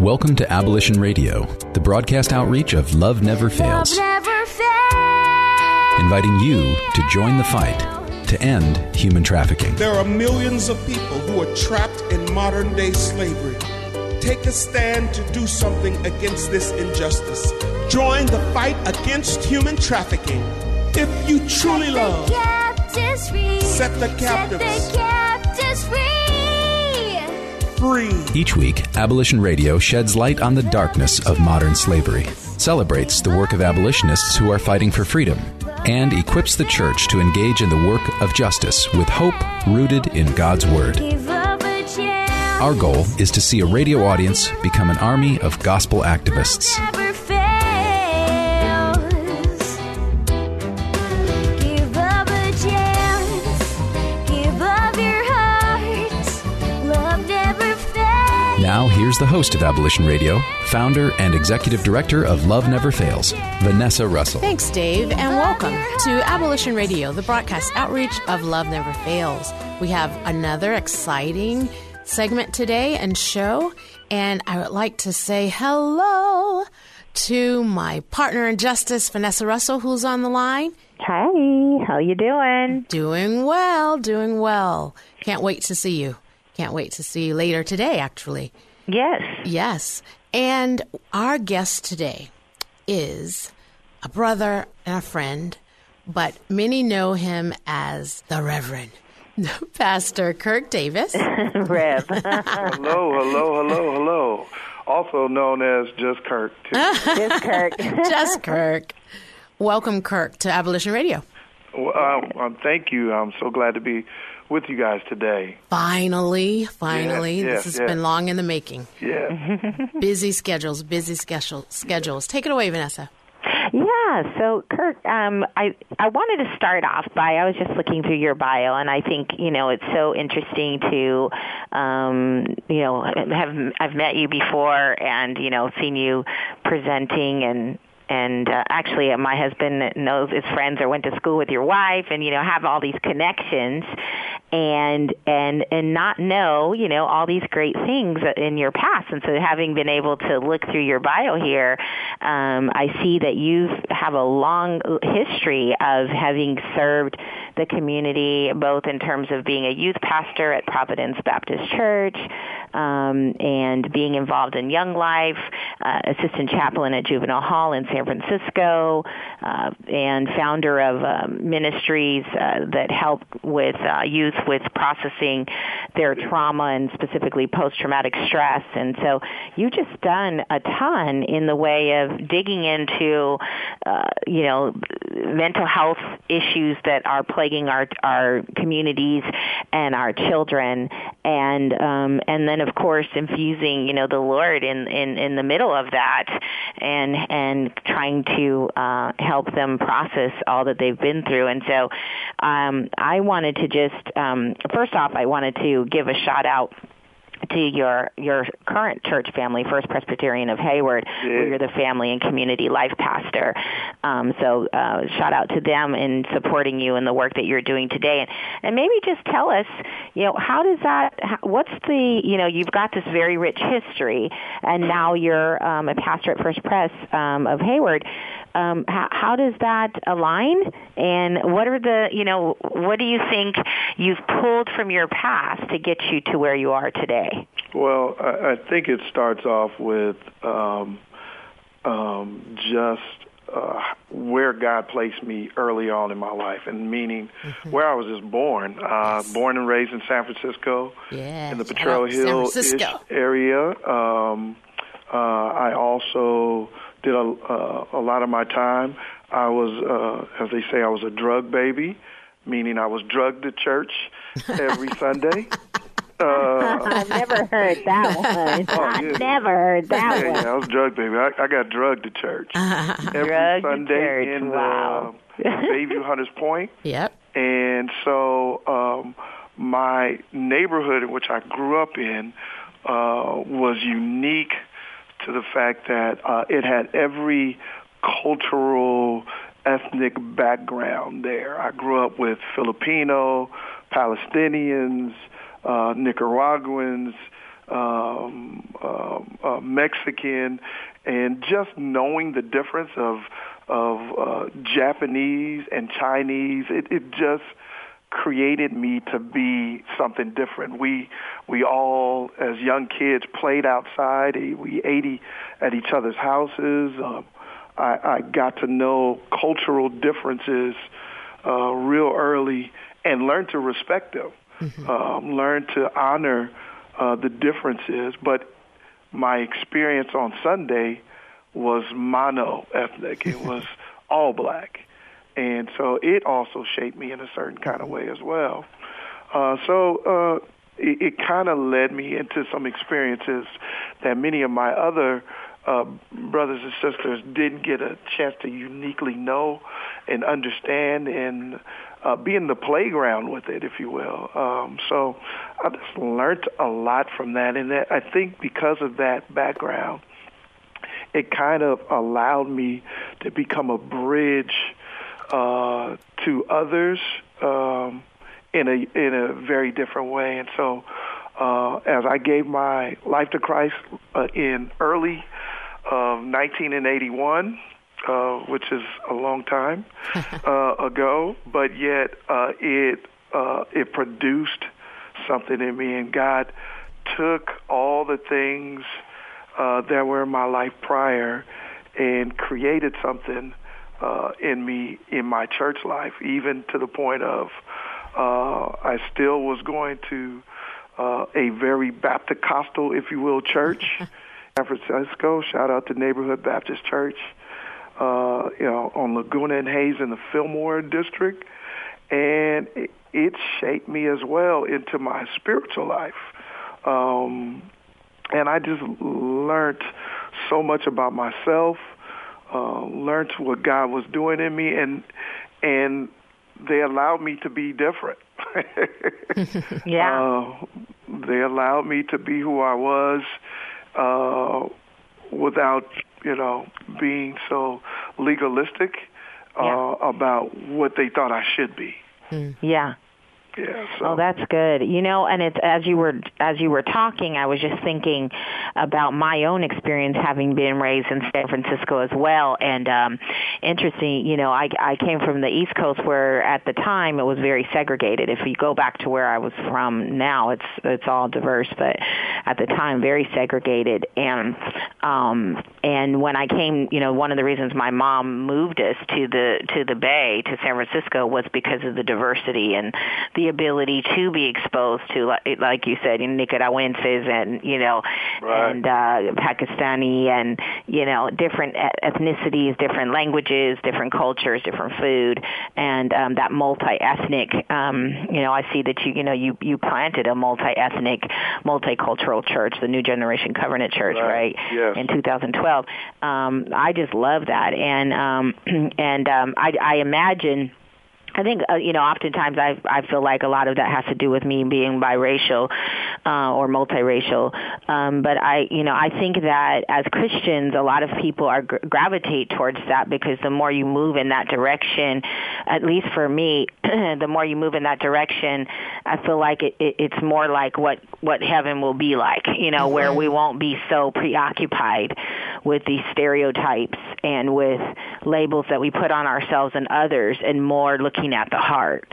Welcome to Abolition Radio, the broadcast outreach of Love Never Fails. Love never fails. Inviting you to join the fight to end human trafficking. There are millions of people who are trapped in modern day slavery. Take a stand to do something against this injustice. Join the fight against human trafficking. If you truly Set love, the captives free. Set the captives. Set the captives free. Free. Each week, Abolition Radio sheds light on the darkness of modern slavery, celebrates the work of abolitionists who are fighting for freedom, and equips the church to engage in the work of justice with hope rooted in God's Word. Our goal is to see a radio audience become an army of gospel activists. Now, here's the host of Abolition Radio, founder and executive director of Love Never Fails, Vanessa Russell. Thanks, Dave, and welcome to Abolition Radio, the broadcast outreach of Love Never Fails. We have another exciting segment today and show, and I would like to say hello to my partner in justice, Vanessa Russell, who's on the line. Hi, how you doing? Doing well, doing well. Can't wait to see you. Can't wait to see you later today, actually. Yes. Yes. And our guest today is a brother and a friend, but many know him as the Reverend Pastor Kirk Davis. Rev. Hello, hello, hello, hello. Also known as Just Kirk. Too. Just Kirk. Just Kirk. Welcome, Kirk, to Abolition Radio. Well, um, um, thank you. I'm so glad to be with you guys today. Finally, finally. Yes, this yes, has yes. been long in the making. Yeah. Busy schedules, busy schedule, schedules. Take it away, Vanessa. Yeah, so Kirk, um, I I wanted to start off by I was just looking through your bio, and I think you know it's so interesting to, um, you know, have I've met you before, and you know, seen you presenting and. And uh, actually, uh, my husband knows his friends or went to school with your wife, and you know have all these connections, and and and not know you know all these great things in your past. And so, having been able to look through your bio here, um, I see that you have a long history of having served the community, both in terms of being a youth pastor at Providence Baptist Church, um, and being involved in Young Life, uh, assistant chaplain at Juvenile Hall in San Francisco, uh, and founder of um, ministries uh, that help with uh, youth with processing their trauma and specifically post-traumatic stress. And so you've just done a ton in the way of digging into, uh, you know, mental health issues that are plaguing our our communities and our children, and um, and then of course infusing, you know, the Lord in in in the middle of that, and and trying to uh, help them process all that they've been through. And so, um, I wanted to just um, first off, I wanted to give a shout out to your your current church family, First Presbyterian of Hayward, where you're the family and community life pastor. Um, so uh, shout out to them in supporting you in the work that you're doing today, and, and maybe just tell us, you know, how does that? How, what's the? You know, you've got this very rich history, and now you're um, a pastor at First Pres um, of Hayward. Um, how, how does that align? And what are the, you know, what do you think you've pulled from your past to get you to where you are today? Well, I, I think it starts off with um, um, just uh, where God placed me early on in my life, and meaning where I was just born. Uh, Born and raised in San Francisco, Yeah, in the shout Potrero out to Hill area. Um, uh, I also did a, uh, a lot of my time. I was, uh, as they say, I was a drug baby, meaning I was drugged to church every Sunday. Uh, I've never heard that one. Oh, I yeah. never heard that yeah, one. yeah, I was drug baby. I, I got drugged to church every Drugged to Sunday church, in wow. uh, Bayview Hunters Point. Yep. And so um, my neighborhood in which I grew up in uh, was unique to the fact that uh, it had every cultural, ethnic background there. I grew up with Filipino, Palestinians, uh, Nicaraguans, um, um, uh, Mexican, and just knowing the difference of of uh, Japanese and Chinese, it, it just created me to be something different. We we all, as young kids, played outside. We ate at each other's houses. Um, I, I got to know cultural differences uh, real early and learn to respect them. Um, learn to honor uh, the differences. But my experience on Sunday was mono ethnic. It was all black. And so it also shaped me in a certain kind of way as well. Uh, so uh, it, it kind of led me into some experiences that many of my other uh, brothers and sisters didn't get a chance to uniquely know and understand and uh, be in the playground with it, if you will. Um, so I just learned a lot from that, and that I think because of that background, it kind of allowed me to become a bridge uh, to others um, in a in a very different way. And so, uh, as I gave my life to Christ uh, in early of 1981, uh, which is a long time uh, ago, but yet uh, it uh, it produced something in me, and God took all the things uh, that were in my life prior and created something uh, in me in my church life, even to the point of uh, I still was going to uh, a very Baptist-costal, if you will, church, San Francisco. Shout out to Neighborhood Baptist Church, uh, you know, on Laguna and Hayes in the Fillmore district, and it, it shaped me as well into my spiritual life. Um, and I just learned so much about myself, uh, learned what God was doing in me, and and they allowed me to be different. Yeah. Uh, they allowed me to be who I was uh, without, you know, being so legalistic uh, Yeah. about what they thought I should be. Yeah. Yeah. So. Oh, that's good. You know, and it's as you were as you were talking, I was just thinking about my own experience having been raised in San Francisco as well. And um interesting, you know, I I came from the East Coast where at the time it was very segregated. If you go back to where I was from now, it's it's all diverse, but at the time very segregated. And um and when I came, you know, one of the reasons my mom moved us to the to the Bay to San Francisco was because of the diversity and the ability to be exposed to, like, like you said, in Nicaraguenses and you know, Right. and uh, Pakistani and you know different ethnicities, different languages, different cultures, different food, and um, that multi-ethnic. Um, you know, I see that you you know you you planted a multi-ethnic, multicultural church, the New Generation Covenant Church, Right. right? Yes. In 2012. Um, I just love that, and um, and um, I, I imagine. I think uh, you know. Oftentimes, I I feel like a lot of that has to do with me being biracial uh, or multiracial. Um, but I, you know, I think that as Christians, a lot of people are gr- gravitate towards that because the more you move in that direction, at least for me, the more you move in that direction, I feel like it, it, it's more like what what heaven will be like. You know, where we won't be so preoccupied with these stereotypes and with labels that we put on ourselves and others, and more looking at the heart.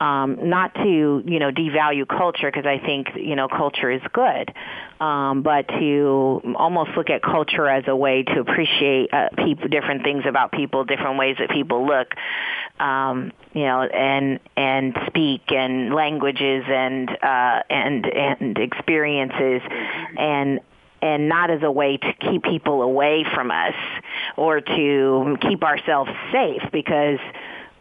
Um, not to you know devalue culture because I think you know culture is good, um, but to almost look at culture as a way to appreciate uh, people, different things about people, different ways that people look, um, you know, and and speak and languages and uh, and and experiences and and not as a way to keep people away from us or to keep ourselves safe because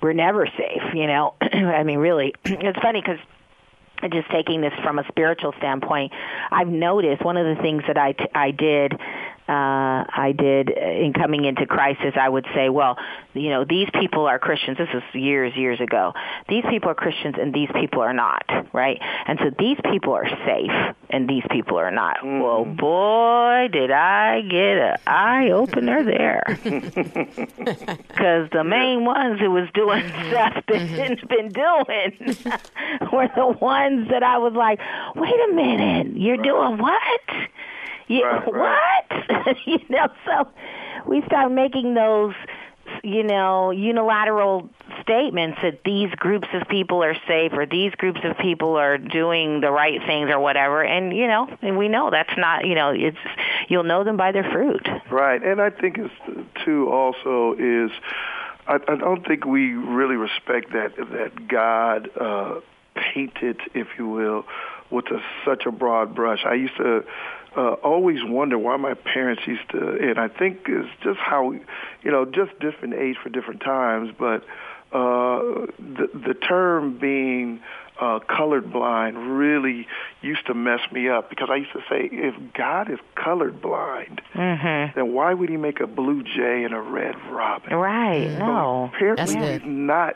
we're never safe, you know. I mean, really, it's funny because just taking this from a spiritual standpoint, I've noticed one of the things that I, I did uh, I did in coming into crisis, I would say, well, you know, these people are Christians. This is years, years ago. These people are Christians and these people are not, right? And so these people are safe and these people are not. Mm-hmm. Well, boy, did I get an eye opener there. Because the main ones who was doing stuff that shouldn't been doing were the ones that I was like, wait a minute, you're doing what? You, Right, what? you know, so we start making those, you know, unilateral statements that these groups of people are safe or these groups of people are doing the right things or whatever. And, you know, and we know that's not, you know, it's, you'll know them by their fruit. Right, and I think it's too also is I, I don't think we really respect that that God uh, painted, if you will, with a, such a broad brush. I used to uh, always wonder why my parents used to, and I think it's just how, you know, just different age for different times, but uh, the the term being uh, colorblind really used to mess me up because I used to say, if God is colorblind, Mm-hmm. then why would he make a blue jay and a red robin? Right, no. Apparently That's he's not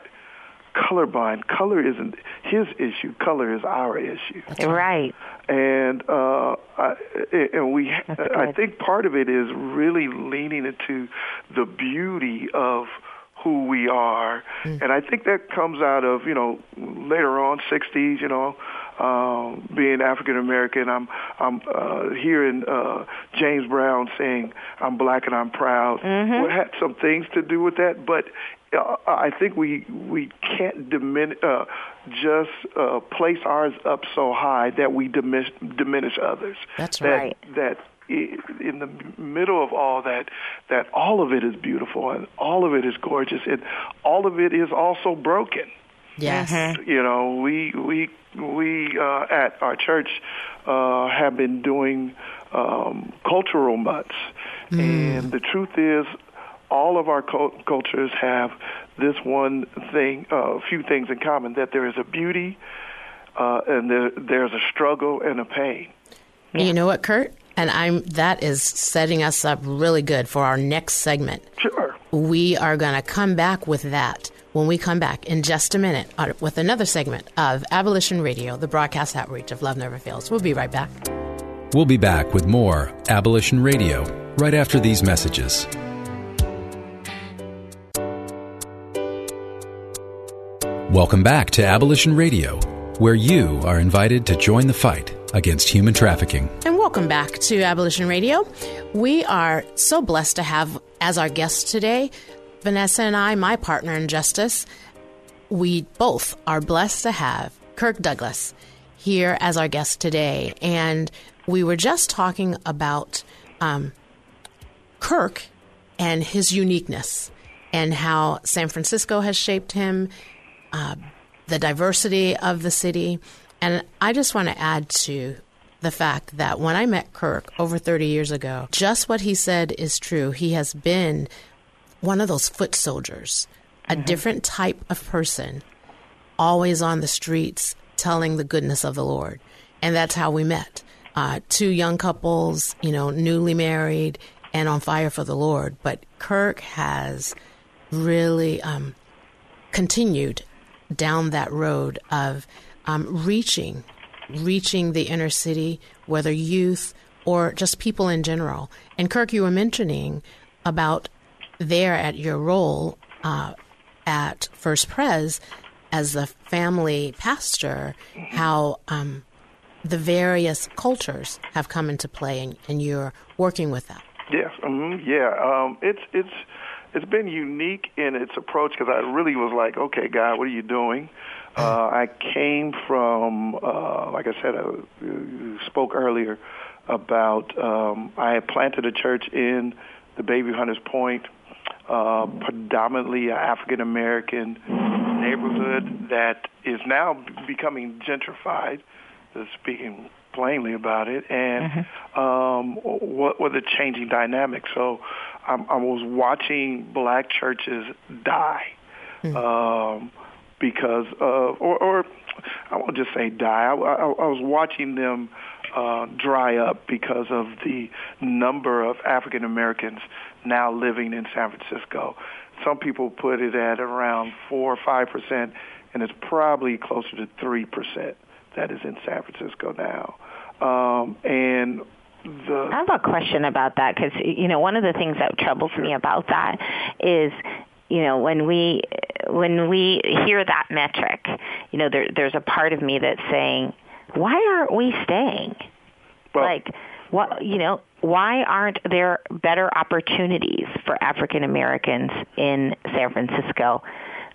colorblind. Color isn't his issue. Color is our issue. Right. And uh, I, and we, That's I think part of it is really leaning into the beauty of who we are, and I think that comes out of you know later on '60s, you know, um, being African American. I'm I'm uh, hearing uh, James Brown saying I'm black and I'm proud. Well, had some things to do with that, but I think we we can't diminish uh, just uh, place ours up so high that we diminish diminish others. That's that, right. That i- in the middle of all that, that all of it is beautiful and all of it is gorgeous and all of it is also broken. Yes. You know, we we we uh, at our church uh, have been doing um, cultural months, and the truth is, all of our cul- cultures have this one thing, a uh, few things in common: that there is a beauty, uh, and there, there's a struggle and a pain. You know what, Kirk? And I'm that is setting us up really good for our next segment. Sure. We are going to come back with that when we come back in just a minute uh, with another segment of Abolition Radio, the broadcast outreach of Love Never Fails. We'll be right back. We'll be back with more Abolition Radio right after these messages. Welcome back to Abolition Radio, where you are invited to join the fight against human trafficking. And welcome back to Abolition Radio. We are so blessed to have as our guest today Vanessa and I, my partner in justice. We both are blessed to have Kirk Douglas here as our guest today. And we were just talking about um, Kirk and his uniqueness and how San Francisco has shaped him, uh, the diversity of the city. And I just want to add to the fact that when I met Kirk over 30 years ago, just what he said is true. He has been one of those foot soldiers, a different type of person, always on the streets telling the goodness of the Lord. And that's how we met. Uh, two young couples, you know, newly married and on fire for the Lord. But Kirk has really um, continued down that road of um, reaching, reaching the inner city, whether youth or just people in general. And Kirk, you were mentioning about there at your role uh, at First Pres as the family pastor, how um, the various cultures have come into play, and, and you're working with that. Yes, hmm yeah. Um, it's it's it's been unique in its approach because I really was like, okay, God, what are you doing? Uh, I came from, uh, like I said, I you spoke earlier about um, I had planted a church in the Bayview Hunters Point, uh, predominantly an African American neighborhood that is now becoming gentrified. uh, Speaking plainly about it, and um, what were the changing dynamics? So I, I was watching black churches die um, because of, or, or I won't just say die. I, I, I was watching them uh, dry up because of the number of African Americans now living in San Francisco. Some people put it at around four or five percent, and it's probably closer to three percent that is in San Francisco now. Um, and the I have a question about that because you know one of the things that troubles me about that is you know when we when we hear that metric, you know there, there's a part of me that's saying, why aren't we staying? well, like what you know why aren't there better opportunities for African Americans in San Francisco?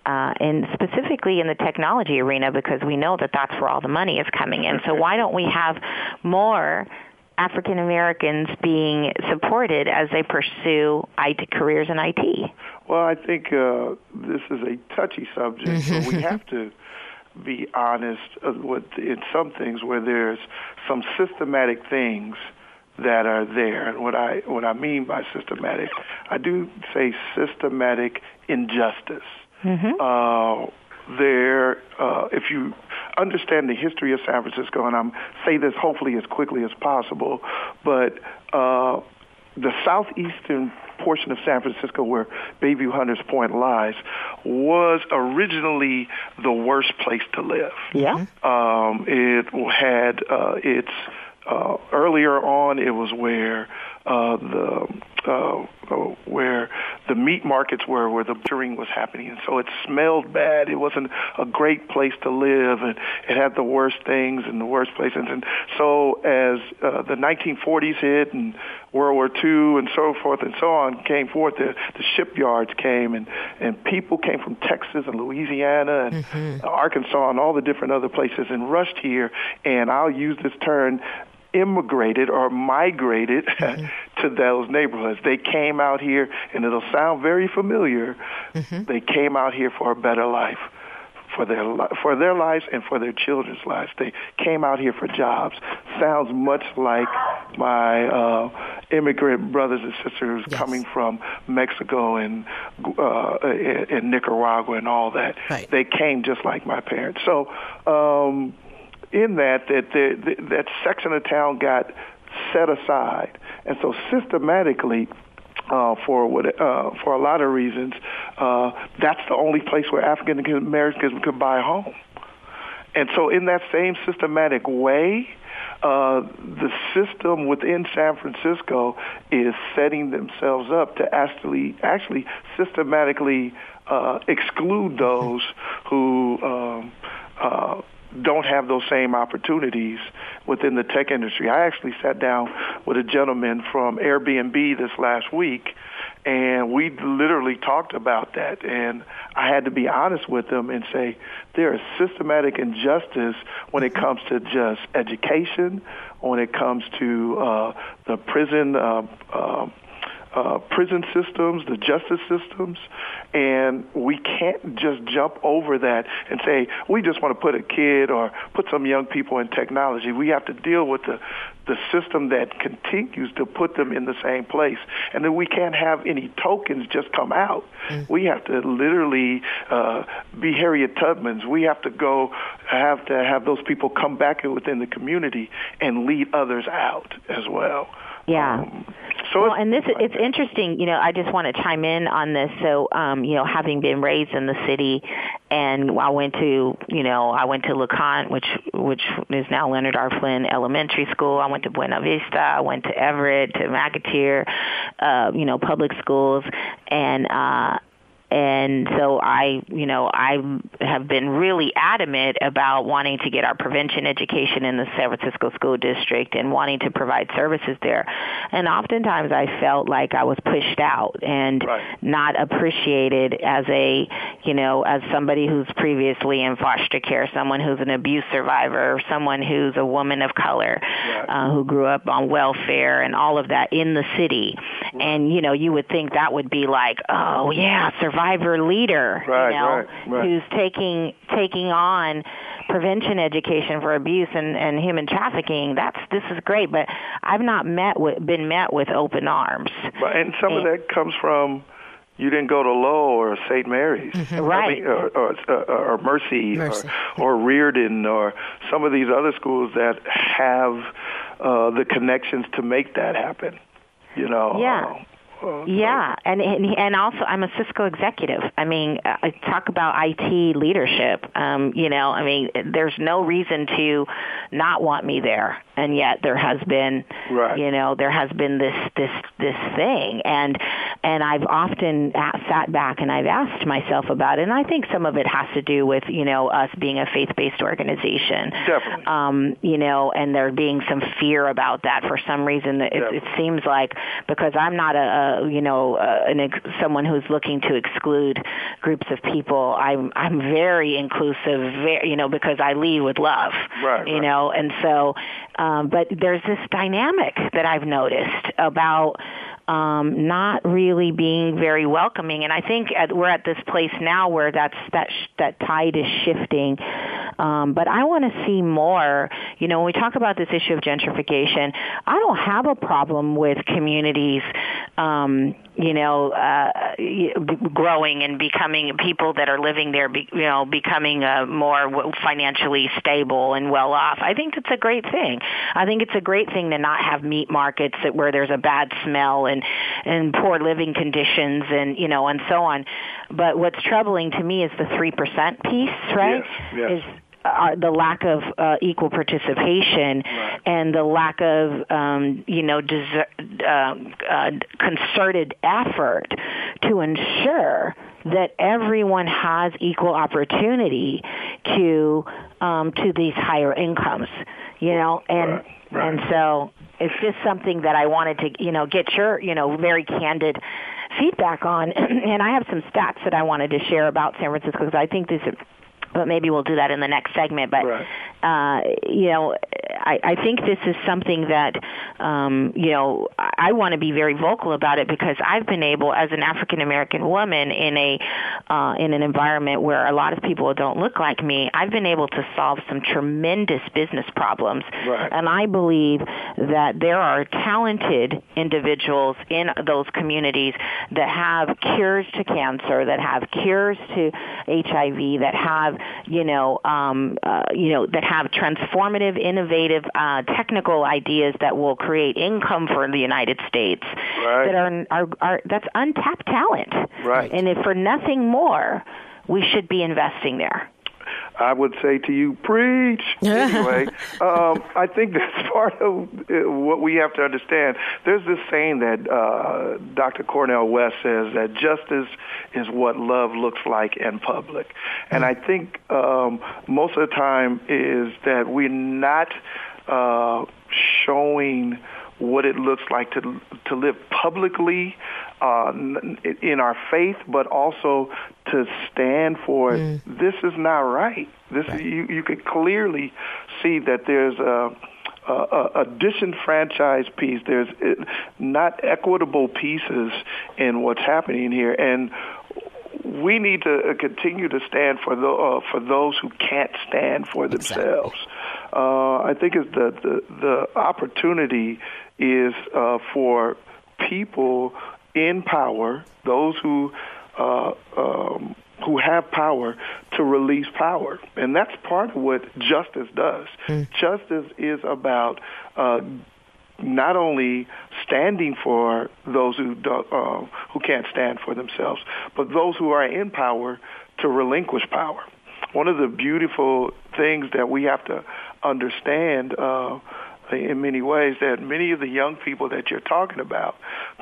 Uh, and specifically in the technology arena because we know that that's where all the money is coming in. So why don't we have more African Americans being supported as they pursue IT careers in IT? Well, I think uh, this is a touchy subject, so we have to be honest with in some things where there's some systematic things that are there. And what I what I mean by systematic, I do say systematic injustice. Uh, there, uh, if you understand the history of San Francisco, and I'm say this hopefully as quickly as possible, but uh, the southeastern portion of San Francisco where Bayview Hunters Point lies was originally the worst place to live. Yeah. Um, it had uh, its uh, earlier on. It was where uh, the uh, uh, where the meat markets were, where the butchering was happening, and so it smelled bad. It wasn't a great place to live, and it had the worst things and the worst places. And so, as uh, the 1940s hit and World War II and so forth and so on came forth, the, the shipyards came, and and people came from Texas and Louisiana and Arkansas and all the different other places and rushed here. And I'll use this term immigrated or migrated to those neighborhoods. They came out here, and it'll sound very familiar. They came out here for a better life. For their li- for their lives and for their children's lives, they came out here for jobs. Sounds much like my uh, immigrant brothers and sisters Yes. coming from Mexico and uh, and and Nicaragua and all that. Right. They came just like my parents. So um, in that that the, the, that section of town got set aside, and so systematically. Uh, for what uh, for a lot of reasons, uh, that's the only place where African Americans could buy a home. And so, in that same systematic way, uh, the system within San Francisco is setting themselves up to actually, actually systematically uh, exclude those who um, uh, don't have those same opportunities within the tech industry. I actually sat down with a gentleman from Airbnb this last week, and we literally talked about that. And I had to be honest with him and say there is systematic injustice when it comes to just education, when it comes to uh, the prison. Uh, uh, uh, prison systems, the justice systems, and we can't just jump over that and say we just want to put a kid or put some young people in technology. We have to deal with the the system that continues to put them in the same place, and then we can't have any tokens just come out. We have to literally uh, be Harriet Tubmans. We have to go have to have those people come back within the community and lead others out as well. Yeah. Um, so well, and this it's interesting. You know, I just want to chime in on this. So, um, you know, having been raised in the city, and I went to, you know, I went to LeConte, which which is now Leonard R. Flynn Elementary School. I went to Buena Vista. I went to Everett, to McAteer, uh, you know, public schools, and. uh and so I, you know, I have been really adamant about wanting to get our prevention education in the San Francisco School District and wanting to provide services there. And oftentimes I felt like I was pushed out and Right. not appreciated as a, you know, as somebody who's previously in foster care, someone who's an abuse survivor, someone who's a woman of color, uh, who grew up on welfare and all of that in the city. And, you know, you would think that would be like, oh yeah, survivor leader, Right, you know, right, right. who's taking taking on prevention education for abuse and, and human trafficking. That's this is great, but I've not met with been met with open arms. But- And some of that comes from you didn't go to Lowell or St. Mary's, I Right. mean, or, or, or Mercy, Mercy. Or, or Riordan, or some of these other schools that have uh, the connections to make that happen. You know. Yeah. Um, Yeah, and, and and also I'm a Cisco executive. I mean, uh, I talk about IT leadership. Um, you know, I mean, there's no reason to not want me there, and yet there has been, Right. you know, there has been this this this thing, and and I've often sat back and I've asked myself about it, and I think some of it has to do with you know us being a faith-based organization. Definitely. Um, you know, and there being some fear about that for some reason. It, it seems like because I'm not a, a you know uh, an ex- someone who's looking to exclude groups of people. I'm I'm very inclusive. Very, you know, because I lead with love. Right, You right. know, and so, um, but there's this dynamic that I've noticed about um, not really being very welcoming, and I think at, we're at this place now where that's that sh- that tide is shifting. Um, but I want to see more. You know, when we talk about this issue of gentrification, I don't have a problem with communities. Um, you know, uh, y- growing and becoming people that are living there, be, you know, becoming uh, more w- financially stable and well off. I think that's a great thing. I think it's a great thing to not have meat markets that where there's a bad smell and and poor living conditions and you know and so on. But what's troubling to me is the three percent piece, right? Yes, yes. Is uh, the lack of uh, equal participation and the lack of um, you know deser- uh, uh, concerted effort to ensure that everyone has equal opportunity to um, to these higher incomes. You know, and Right, right. and so it's just something that I wanted to you know get your you know very candid feedback on, and I have some stats that I wanted to share about San Francisco because I think these are but maybe we'll do that in the next segment. But Right. uh, you know, I, I think this is something that um, you know I, I want to be very vocal about it because I've been able, as an African American woman in a uh, in an environment where a lot of people don't look like me, I've been able to solve some tremendous business problems. Right. And I believe that there are talented individuals in those communities that have cures to cancer, that have cures to HIV, that have you know um, uh, you know that have transformative, innovative, uh, technical ideas that will create income for the United States. Right. That are, are are that's untapped talent. Right. And if for nothing more, we should be investing there. I would say to you, preach. Anyway, um, I think that's part of uh, what we have to understand. There's this saying that uh, Dr. Cornel West says that justice is what love looks like in public. And I think um, most of the time is that we're not uh, showing what it looks like to to live publicly uh, in our faith, but also to stand for it. This is not right. This you you could clearly see that there's a a, a, disenfranchised piece. There's not equitable pieces in what's happening here, and we need to uh, continue to stand for the uh, for those who can't stand for themselves. Uh, I think it's the, the the opportunity is uh, for people in power, those who uh, um, who have power, to release power, and that's part of what justice does. Justice is about. Uh, not only standing for those who uh, who can't stand for themselves, but those who are in power to relinquish power. One of the beautiful things that we have to understand uh, in many ways that many of the young people that you're talking about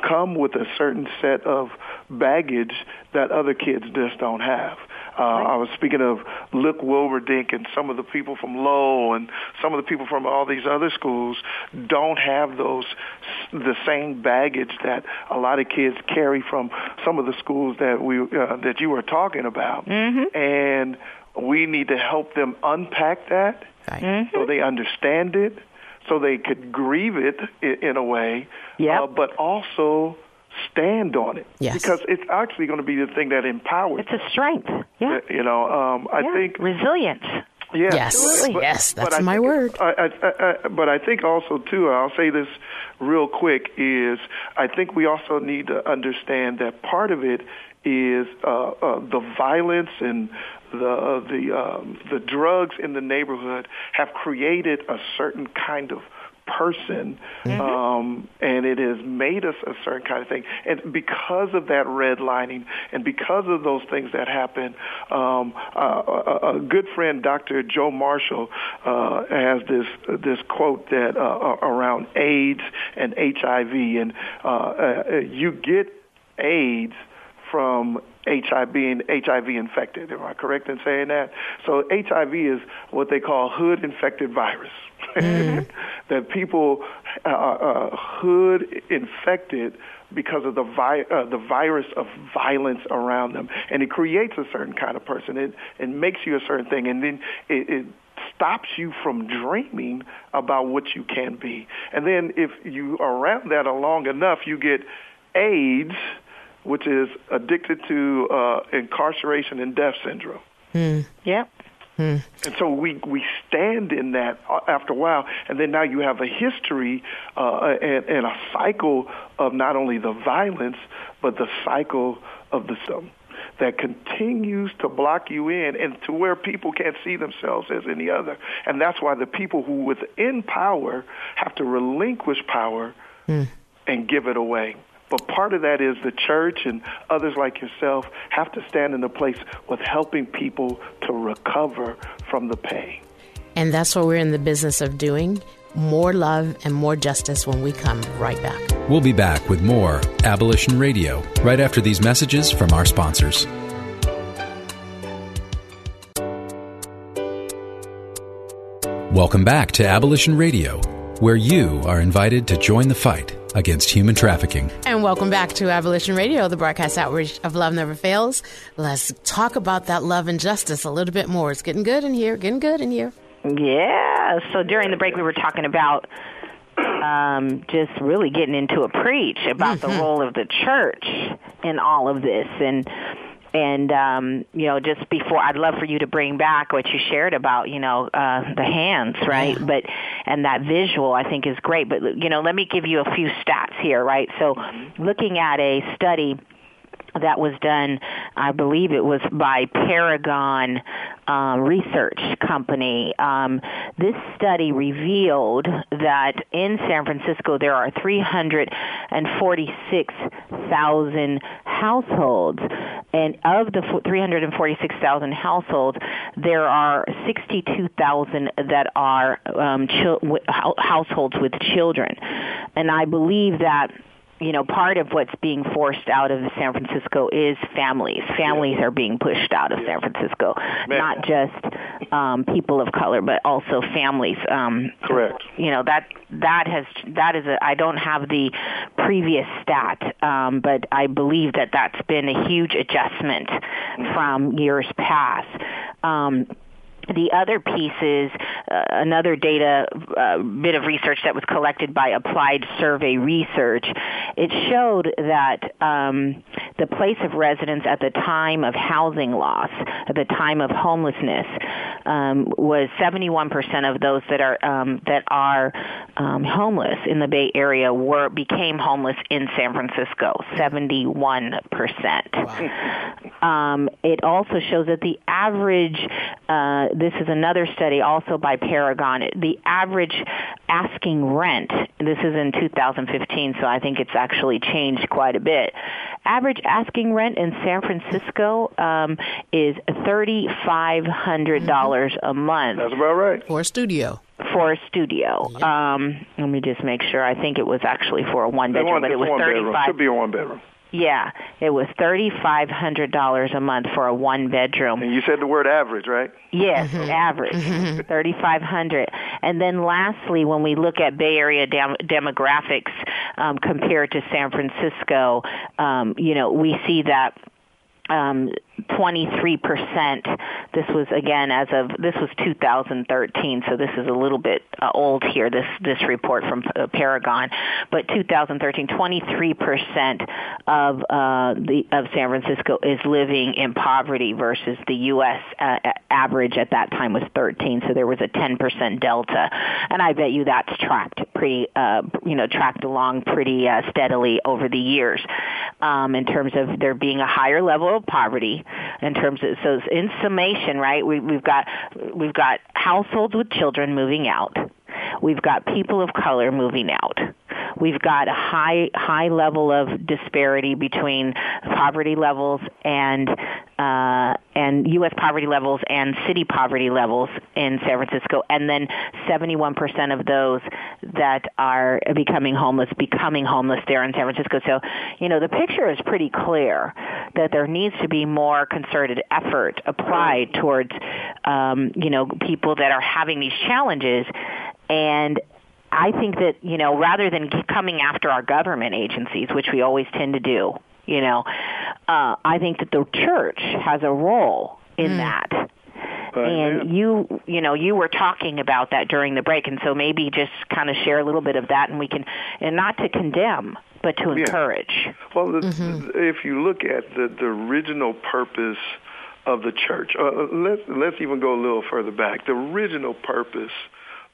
come with a certain set of baggage that other kids just don't have. Uh, I was speaking of Lick-Wilmerding and some of the people from Lowell and some of the people from all these other schools don't have those the same baggage that a lot of kids carry from some of the schools that we uh, that you were talking about, and we need to help them unpack that so they understand it, so they could grieve it in, in a way, Yep. uh, but also stand on it Yes. because it's actually going to be the thing that empowers. It's a strength. Yeah. You know, um, I yeah. think resilience. Yeah. Yes, Absolutely. yes, that's my think- word. I, I, I, but I think also too, I'll say this real quick is I think we also need to understand that part of it is uh, uh, the violence and the uh, the um, the drugs in the neighborhood have created a certain kind of person um, and it has made us a certain kind of thing and because of that redlining and because of those things that happen um, uh, a, a good friend dr joe marshall uh, has this this quote that uh, around aids and hiv and uh, uh, you get aids from HIV being HIV infected. Am I correct in saying that? So HIV is what they call hood infected virus. that people uh, uh, hood infected because of the vi- uh, the virus of violence around them, and it creates a certain kind of person. It it makes you a certain thing, and then it, it stops you from dreaming about what you can be. And then if you are around that long enough, you get AIDS, which is addicted to uh, incarceration and death syndrome. Yep. And so we we stand in that uh, after a while, and then now you have a history uh, and, and a cycle of not only the violence, but the cycle of the system that continues to block you in and to where people can't see themselves as any other. And that's why the people who within power have to relinquish power and give it away. But part of that is the church and others like yourself have to stand in a place with helping people to recover from the pain. And that's what we're in the business of doing more love and more justice when we come right back. We'll be back with more Abolition Radio right after these messages from our sponsors. Welcome back to Abolition Radio, where you are invited to join the fight against human trafficking. And welcome back to Abolition Radio, the broadcast outreach of Love Never Fails. Let's talk about that love and justice a little bit more. It's getting good in here, getting good in here. Yeah. So during the break, we were talking about um, just really getting into a preach about the role of the church in all of this, and and um, you know, just before, I'd love for you to bring back what you shared about you know uh, the hands, right? But and that visual, I think, is great. But you know, let me give you a few stats here, right? So, looking at a study that was done, I believe it was by Paragon um, Research Company. Um, this study revealed that in San Francisco there are 346,000 households, and of the 346,000 households, there are 62,000 that are um, hou- households with children, and I believe that you know, part of what's being forced out of San Francisco is families. Families are being pushed out of San Francisco, not just um, people of color, but also families. Um, Correct. You know that that has that is a. I don't have the previous stat, um, but I believe that that's been a huge adjustment from years past. Um, the other piece is uh, another data uh, bit of research that was collected by Applied Survey Research. It showed that um, the place of residence at the time of housing loss, at the time of homelessness, um, was 71% of those that are um, that are um, homeless in the Bay Area were became homeless in San Francisco. 71%. Um, it also shows that the average, uh, this is another study also by Paragon, the average asking rent, this is in 2015, so I think it's actually changed quite a bit. Average asking rent in San Francisco um, is $3,500 a month That's about right. For a studio. for a studio. Um, let me just make sure. I think it was actually for a one bedroom, want but it was one thirty bedroom. Should be a one bedroom. Yeah, it was thirty five hundred dollars a month for a one bedroom. And you said the word average, right? Yes, average thirty five hundred. And then lastly, when we look at Bay Area dem- demographics um, compared to San Francisco, um, you know, we see that um, 23%. This was again as of this was 2013, so this is a little bit uh, old here. This this report from uh, Paragon, but 2013, 23% of uh, the of San Francisco is living in poverty versus the U.S. Uh, average at that time was 13. So there was a 10% delta, and I bet you that's tracked pretty, uh, you know, tracked along pretty uh, steadily over the years um, in terms of there being a higher level of poverty in terms of so in summation, right? We, we've got we've got households with children moving out. We've got people of color moving out. We've got a high high level of disparity between poverty levels and uh, and U.S. poverty levels and city poverty levels in San Francisco, and then 71% of those that are becoming homeless becoming homeless there in San Francisco. So, you know, the picture is pretty clear that there needs to be more concerted effort applied towards, um, you know, people that are having these challenges and I think that, you know, rather than coming after our government agencies, which we always tend to do, you know, uh, I think that the church has a role in mm. that. and you, you know, you were talking about that during the break, and so maybe just kind of share a little bit of that, and we can, and not to condemn, but to encourage. Yeah. Well, the, mm-hmm. if you look at the the original purpose of the church, uh, let's let's even go a little further back. The original purpose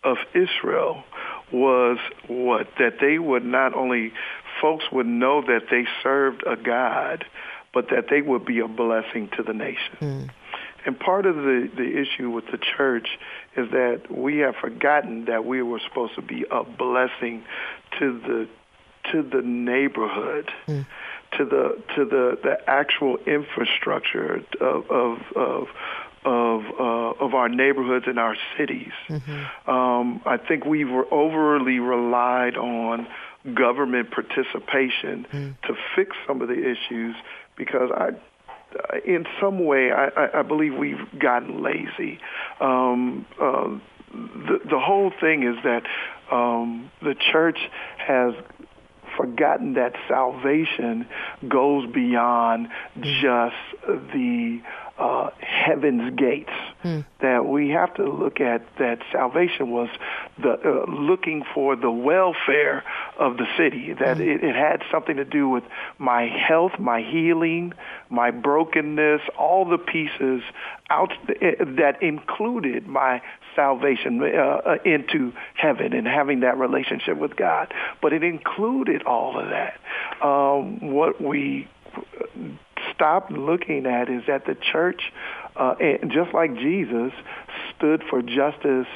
of Israel was what? That they would not only, folks would know that they served a God, but that they would be a blessing to the nation. Mm. And part of the, the issue with the church is that we have forgotten that we were supposed to be a blessing to the to the neighborhood, mm. to the to the, the actual infrastructure of of, of of uh, of our neighborhoods and our cities. Mm-hmm. Um, I think we've overly relied on government participation mm. to fix some of the issues because I in some way, I, I believe we've gotten lazy. Um, uh, the, the whole thing is that um, the church has forgotten that salvation goes beyond mm. just the uh, heaven's gates. Hmm. That we have to look at that salvation was the uh, looking for the welfare of the city. That hmm. it, it had something to do with my health, my healing, my brokenness, all the pieces out that included my salvation uh, uh, into heaven and having that relationship with God. But it included all of that. Um, what we stopped looking at is that the church, uh, just like Jesus, stood for justice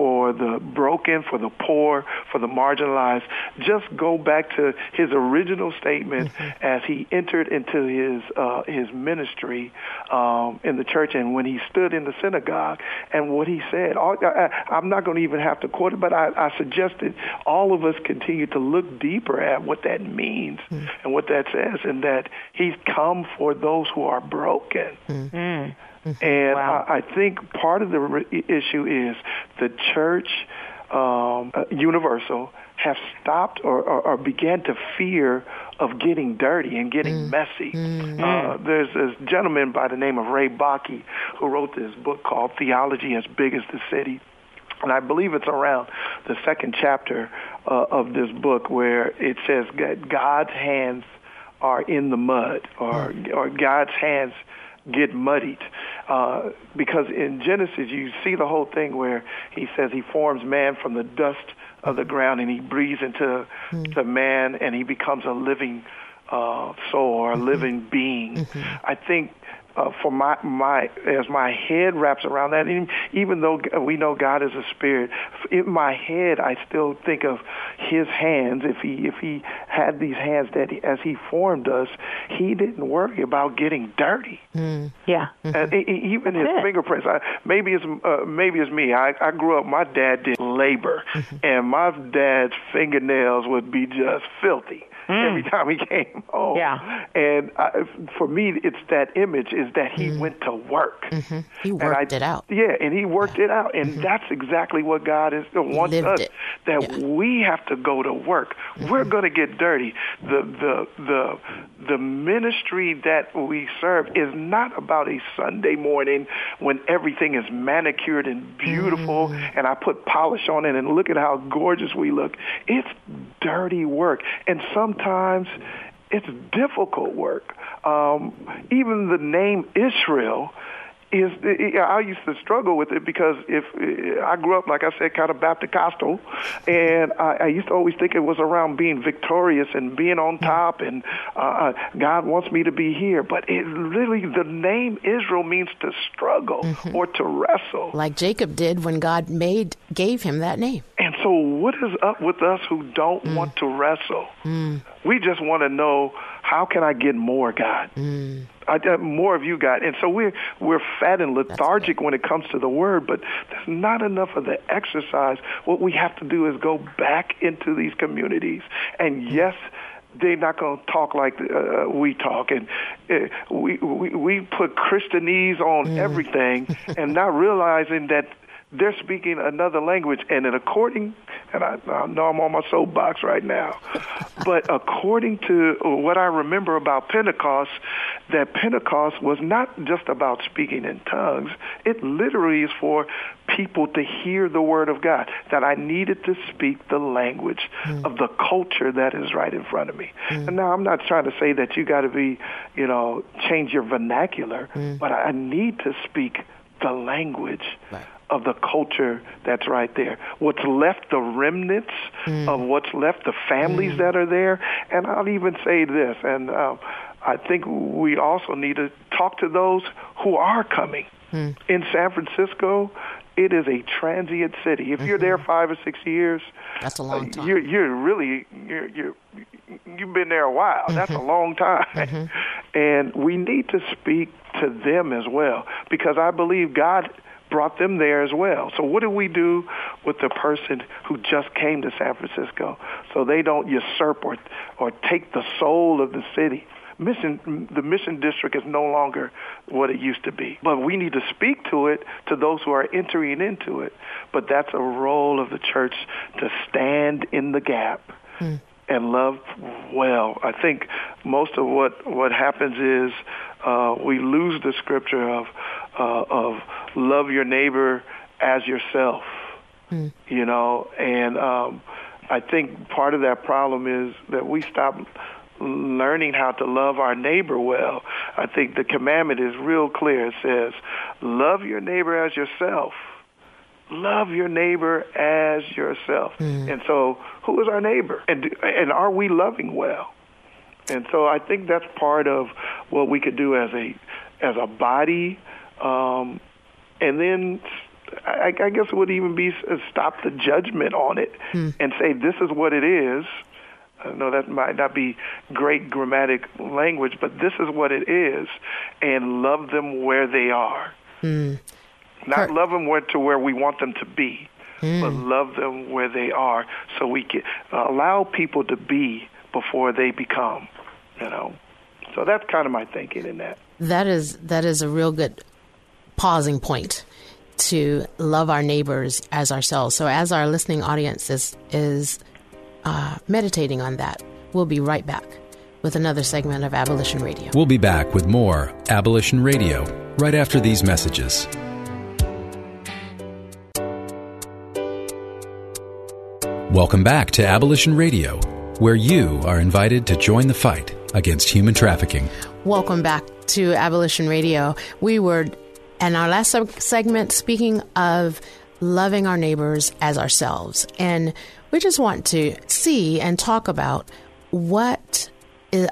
for the broken, for the poor, for the marginalized. Just go back to his original statement mm-hmm. as he entered into his uh, his ministry um, in the church, and when he stood in the synagogue, and what he said. All, I, I'm not going to even have to quote it, but I, I suggested all of us continue to look deeper at what that means mm-hmm. and what that says, and that he's come for those who are broken. Mm-hmm. Mm-hmm. And wow. I, I think part of the re- issue is the church, um, uh, universal, have stopped or, or, or began to fear of getting dirty and getting mm. messy. Mm. Uh, there's this gentleman by the name of Ray Bakke who wrote this book called Theology as Big as the City. And I believe it's around the second chapter uh, of this book where it says that God's hands are in the mud or, mm. or God's hands get muddied. Uh, because in Genesis, you see the whole thing where he says he forms man from the dust of the ground and he breathes into mm. the man and he becomes a living uh, soul or a mm-hmm. living being. Mm-hmm. I think uh, for my my as my head wraps around that. Even, even though we know God is a spirit, in my head I still think of His hands. If He if He had these hands that he, as He formed us, He didn't worry about getting dirty. Mm. Yeah, mm-hmm. and even His fingerprints. I, maybe it's uh, maybe it's me. I, I grew up. My dad did labor, mm-hmm. and my dad's fingernails would be just filthy mm. every time he came home. Yeah. And I, for me, it's that image is that he hmm. went to work. Mm-hmm. He worked I- it out. Yeah, and he worked it out, and mm-hmm. that's exactly what God is wants us. it. That Yeah. we have to go to work. We're mm-hmm. going to get dirty. The the the the ministry that we serve is not about a Sunday morning when everything is manicured and beautiful, mm. and I put polish on it, and look at how gorgeous we look. It's dirty work, and sometimes it's difficult work. Um, even the name Israel is I used to struggle with it because if I grew up, like I said, kind of Baptist and I, I used to always think it was around being victorious and being on top, and uh, uh, God wants me to be here. But it really, the name Israel means to struggle mm-hmm. or to wrestle. Like Jacob did when God made gave him that name. And so, what is up with us who don't mm. want to wrestle? Mm. We just want to know how can I get more, God? I, uh, more of you, God. And so we're we're fat and lethargic when it comes to the word, but there's not enough of the exercise. What we have to do is go back into these communities, and yes. They're not going to talk like uh, we talk, and uh, we, we we put Christianese on everything, and not realizing that they're speaking another language. And then according, and I, I know I'm on my soapbox right now, but according to what I remember about Pentecost, that Pentecost was not just about speaking in tongues. It literally is for people to hear the word of God, that I needed to speak the language hmm. of the culture that is right in front of me. Hmm. And now I'm not trying to say that you got to be, you know, change your vernacular, hmm. but I need to speak the language of the culture that's right there. What's left, the remnants mm. of what's left, the families mm. that are there. And I'll even say this, and um, I think we also need to talk to those who are coming. Mm. In San Francisco, it is a transient city. If you're there mm-hmm. five or six years, That's a long uh, time. you're you're really you're you're you've been there a while. That's a mm-hmm. long time, mm-hmm. and we need to speak to them as well because I believe God brought them there as well. So what do we do with the person who just came to San Francisco so they don't usurp or or take the soul of the city? Mission, the mission district is no longer what it used to be. But we need to speak to it to those who are entering into it. But that's a role of the church to stand in the gap hmm. And love well. I think most of what what happens is uh, we lose the scripture of uh, of love your neighbor as yourself. You know, and um, I think part of that problem is that we stop learning how to love our neighbor well. I think the commandment is real clear. It says, "Love your neighbor as yourself." Love your neighbor as yourself. Hmm. And so, who is our neighbor? And and are we loving well? And so, I think that's part of what we could do as a as a body. Um, and then, I, I guess it would even be uh, stop the judgment on it hmm. and say this is what it is. I know that might not be great grammatic language, but this is what it is, and love them where they are. Hmm. Not Kurt. love them where, to where we want them to be, but love them where they are, so we can uh, allow people to be before they become. You know, so that's kind of my thinking in that. That is that is a real good pausing point to love our neighbors as ourselves. So as our listening audience is is uh, meditating on that, we'll be right back with another segment of Abolition Radio. We'll be back with more Abolition Radio right after these messages. Welcome back to Abolition Radio, where you are invited to join the fight against human trafficking. Welcome back to Abolition Radio. We were in our last seg- segment speaking of loving our neighbors as ourselves. And we just want to see and talk about what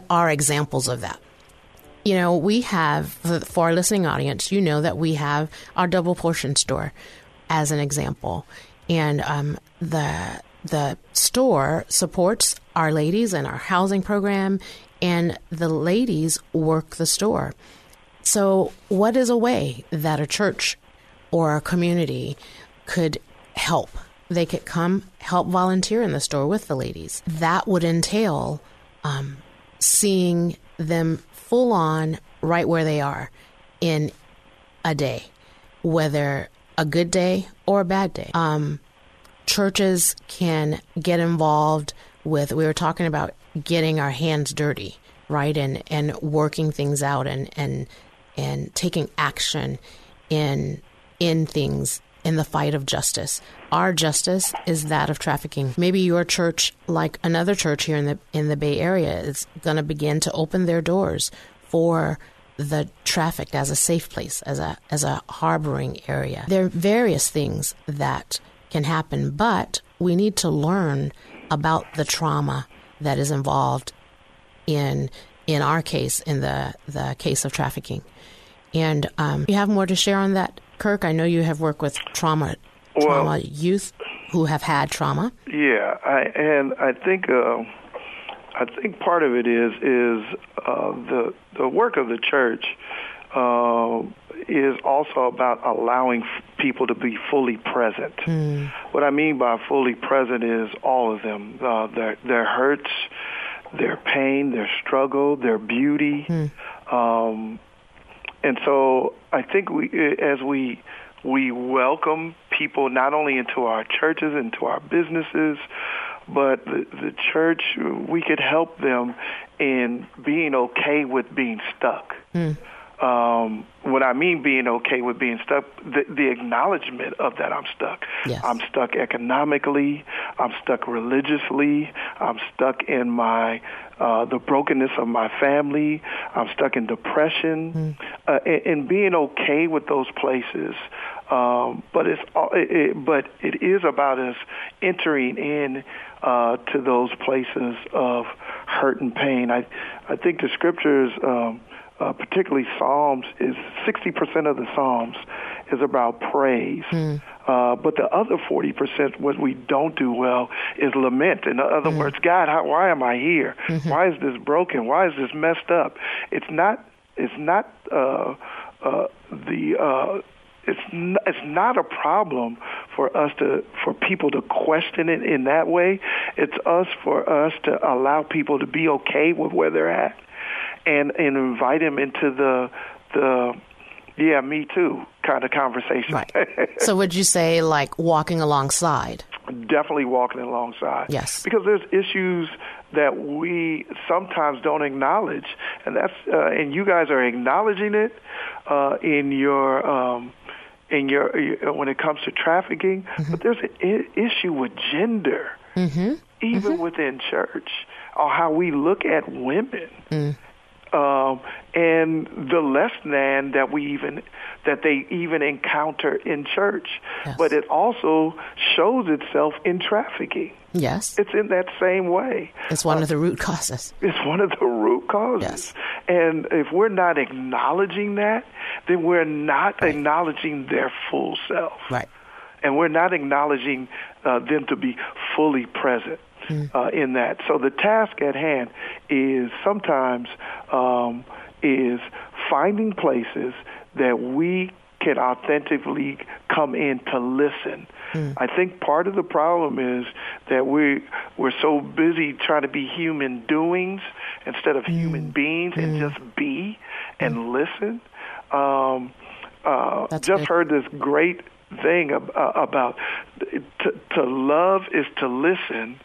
are examples of that. You know, we have, for for our listening audience, you know that we have our double portion store as an example. And um, the the store supports our ladies and our housing program, and the ladies work the store. So, what is a way that a church or a community could help? They could come help volunteer in the store with the ladies. That would entail um, seeing them full on right where they are in a day, whether a good day or a bad day. Um, churches can get involved with, we were talking about getting our hands dirty, right? And, and working things out and, and, and taking action in, in things in the fight of justice. Our justice is that of trafficking. Maybe your church, like another church here in the in the Bay Area, is going to begin to open their doors for the trafficked as a safe place, as a as a harboring area. There are various things that can happen, but we need to learn about the trauma that is involved in in our case, in the the case of trafficking. And um, you have more to share on that, Kirk. I know you have worked with trauma trauma Well- youth who have had trauma. Yeah, I, and I think uh, I think part of it is is uh, the the work of the church uh, is also about allowing f- people to be fully present. What I mean by fully present is all of them, uh, their their hurts, their pain, their struggle, their beauty. Um, and so I think we, as we we welcome people not only into our churches, into our businesses, but the, the church, we could help them in being okay with being stuck. Um, what I mean being okay with being stuck, the, the acknowledgement of that I'm stuck. Yes. I'm stuck economically. I'm stuck religiously. I'm stuck in my uh, the brokenness of my family. I'm stuck in depression, uh, and, and being okay with those places. Um, but it's all- it, it, but it is about us entering in uh, to those places of hurt and pain. I I think the scriptures. Um, uh, particularly Psalms, is 60% of the Psalms is about praise. Uh, but the other 40%, what we don't do well, is lament. In other words, God, how, why am I here? Why is this broken? Why is this messed up? It's not. It's not uh, uh, the. Uh, it's n- it's not a problem for us to for people to question it in that way. It's us for us to allow people to be okay with where they're at and and invite him into the the yeah me too kind of conversation. Right. so would you say like walking alongside? Definitely walking alongside. Yes. Because there's issues that we sometimes don't acknowledge, and that's uh, and you guys are acknowledging it uh, in your. Um, in your, your when it comes to trafficking, but there's an I- issue with gender, even within church, or how we look at women um, and the less than that we even that they even encounter in church. Yes. But it also shows itself in trafficking. Yes. It's in that same way. It's one of the root causes. It's one of the root causes. Yes. And if we're not acknowledging that, then we're not acknowledging their full self. Right. And we're not acknowledging uh, them to be fully present uh, in that. So the task at hand is sometimes um, is finding places that we can authentically come in to listen. I think part of the problem is that we we're so busy trying to be human doings instead of human beings and just be and listen. Um, uh, just good. heard this great thing ab- uh, about to, to love is to listen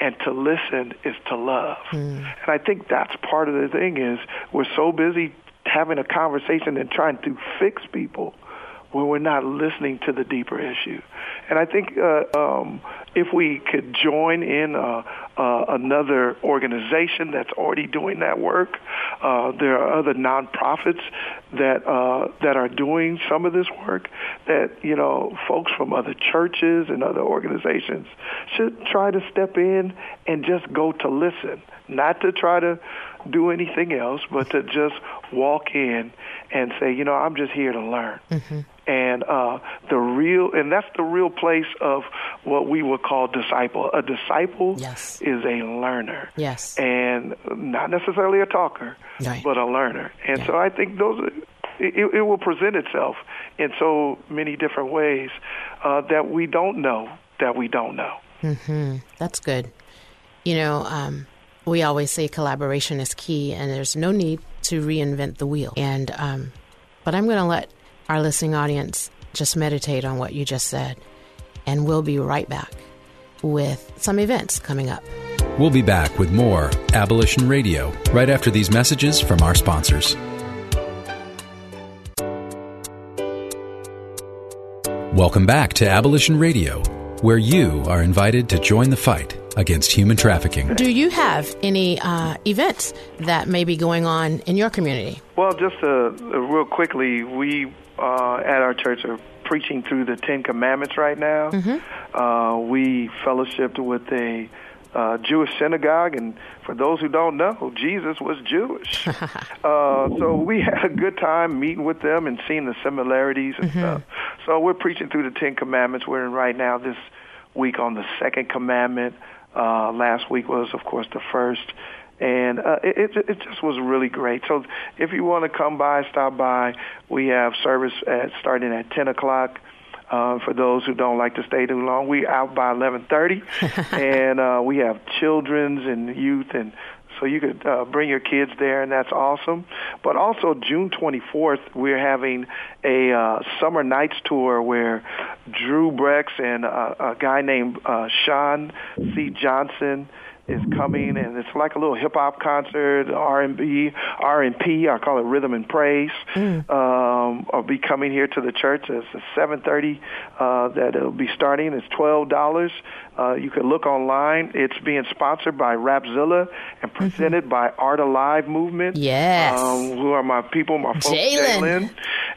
and to listen is to love. Hmm. And I think that's part of the thing is we're so busy having a conversation and trying to fix people when we're not listening to the deeper issue. And I think uh, um, if we could join in uh, uh, another organization that's already doing that work, uh, there are other nonprofits that uh, that are doing some of this work. That you know, folks from other churches and other organizations should try to step in and just go to listen, not to try to do anything else, but to just walk in and say, you know, I'm just here to learn. And uh, the real, and that's the real place of what we would call disciple. A disciple Yes. is a learner, Yes. and not necessarily a talker, Right. but a learner. And Yeah. so I think those, are, it, it will present itself in so many different ways uh, that we don't know that we don't know. That's good. You know, um, we always say collaboration is key, and there's no need to reinvent the wheel. And um, But I'm going to let our listening audience just meditate on what you just said. And we'll be right back with some events coming up. We'll be back with more Abolition Radio right after these messages from our sponsors. Welcome back to Abolition Radio, where you are invited to join the fight against human trafficking. Do you have any uh, events that may be going on in your community? Well, just uh, real quickly, we uh, at our church are preaching through the Ten Commandments right now. Uh, we fellowshipped with a uh, Jewish synagogue, and for those who don't know, Jesus was Jewish. uh, so we had a good time meeting with them and seeing the similarities and stuff. So we're preaching through the Ten Commandments. We're in right now this week on the second commandment. Uh, last week was, of course, the first. And uh, it, it it just was really great. So if you want to come by, stop by. We have service at starting at ten o'clock. Uh, for those who don't like to stay too long, we out by eleven thirty, and uh, we have children's and youth, and so you could uh, bring your kids there, and that's awesome. But also June twenty fourth, we're having a uh, summer nights tour where Drew Brex and uh, a guy named uh, Sean C. Johnson is coming, and it's like a little hip hop concert, R and B, R and P. I call it rhythm and praise. Um, I'll be coming here to the church. It's at seven thirty uh, that it'll be starting. It's twelve dollars. Uh, you can look online. It's being sponsored by Rapzilla and presented by Art Alive Movement. Yes. um, who are my people, my folks, Jalen.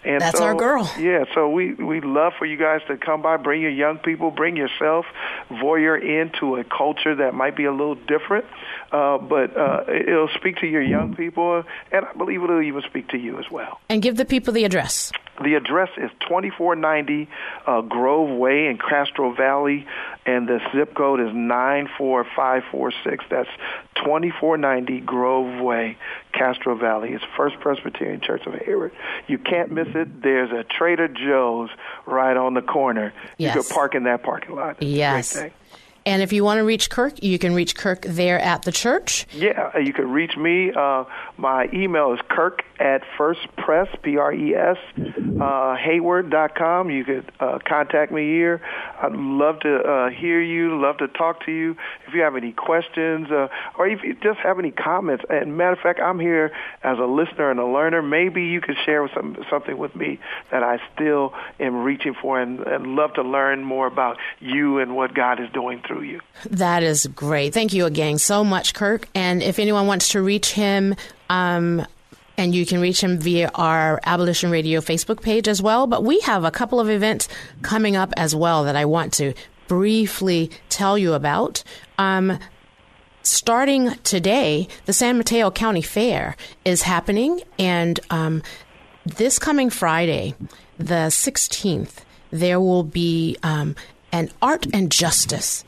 And That's so, our girl. Yeah, so we we love for you guys to come by, bring your young people, bring yourself, voyeur into a culture that might be a little different, uh, but uh, it'll speak to your young people, and I believe it'll even speak to you as well. And give the people the address. The address is 2490 uh, Grove Way in Castro Valley, and the zip code is 94546. That's 2490 Grove Way, Castro Valley. It's First Presbyterian Church of Hayward. You can't miss it. There's a Trader Joe's right on the corner. Yes. You could park in that parking lot. It's Yes. And if you want to reach Kirk, you can reach Kirk there at the church. Yeah, you can reach me. Uh, my email is kirk at firstpres, P-R-E-S, uh, hayward.com. You could uh, contact me here. I'd love to uh, hear you, love to talk to you. If you have any questions uh, or if you just have any comments. And matter of fact, I'm here as a listener and a learner. Maybe you could share some, something with me that I still am reaching for and, and love to learn more about you and what God is doing through you. That is great. Thank you again so much, Kirk. And if anyone wants to reach him, um, and you can reach him via our Abolition Radio Facebook page as well. But we have a couple of events coming up as well that I want to briefly tell you about. Um, starting today, the San Mateo County Fair is happening, and um, this coming Friday, the 16th, there will be um, an art and justice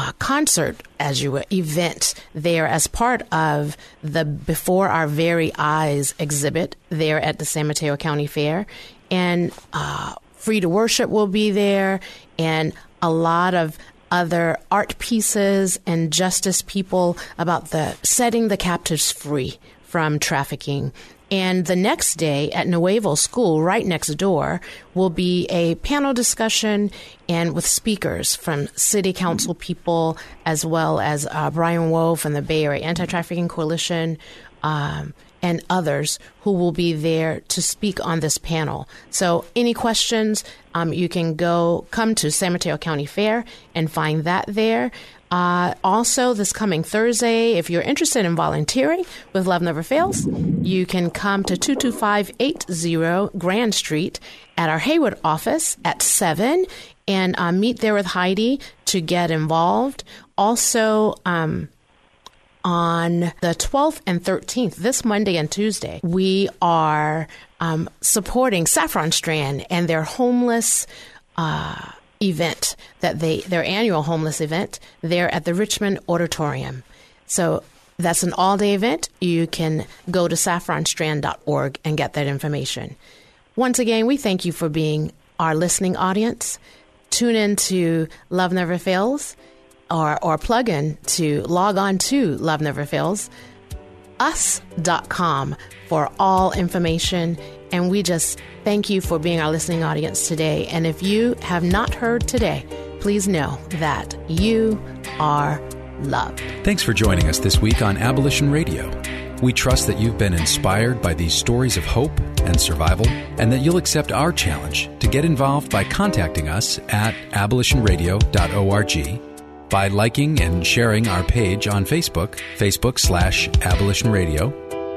uh, concert as you will, event there as part of the Before Our Very Eyes exhibit there at the San Mateo County Fair. And uh, Free to Worship will be there, and a lot of other art pieces and justice people about the setting the captives free from trafficking. And the next day at Nueva School, right next door, will be a panel discussion and with speakers from city council people, as well as uh, Brian Woe from the Bay Area Anti Trafficking Coalition. Um, and others who will be there to speak on this panel. So, any questions, um, you can go come to San Mateo County Fair and find that there. Uh, also, this coming Thursday, if you're interested in volunteering with Love Never Fails, you can come to 22580 Grand Street at our Hayward office at 7 and uh, meet there with Heidi to get involved. Also, um, on the 12th and 13th, this Monday and Tuesday, we are um, supporting Saffron Strand and their homeless uh, event that they their annual homeless event there at the Richmond Auditorium. So that's an all day event. You can go to saffronstrand.org and get that information. Once again, we thank you for being our listening audience. Tune in to Love Never Fails or, or plug in to log on to Love Never Fails, us.com for all information And we just thank you for being our listening audience today. And if you have not heard today, please know that you are loved. Thanks for joining us this week on Abolition Radio. We trust that you've been inspired by these stories of hope and survival, and that you'll accept our challenge to get involved by contacting us at abolitionradio.org, by liking and sharing our page on Facebook, Facebook slash Abolition Radio,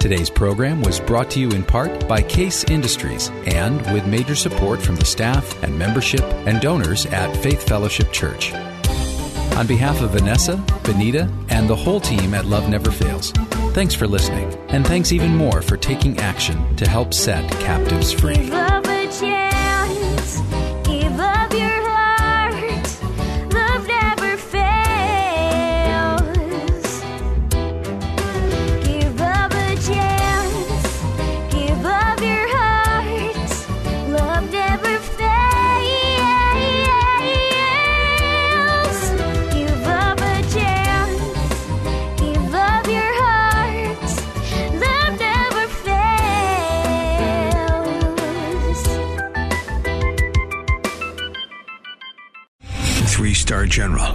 Today's program was brought to you in part by Case Industries and with major support from the staff and membership and donors at Faith Fellowship Church. On behalf of Vanessa, Benita, and the whole team at Love Never Fails, thanks for listening, and thanks even more for taking action to help set captives free.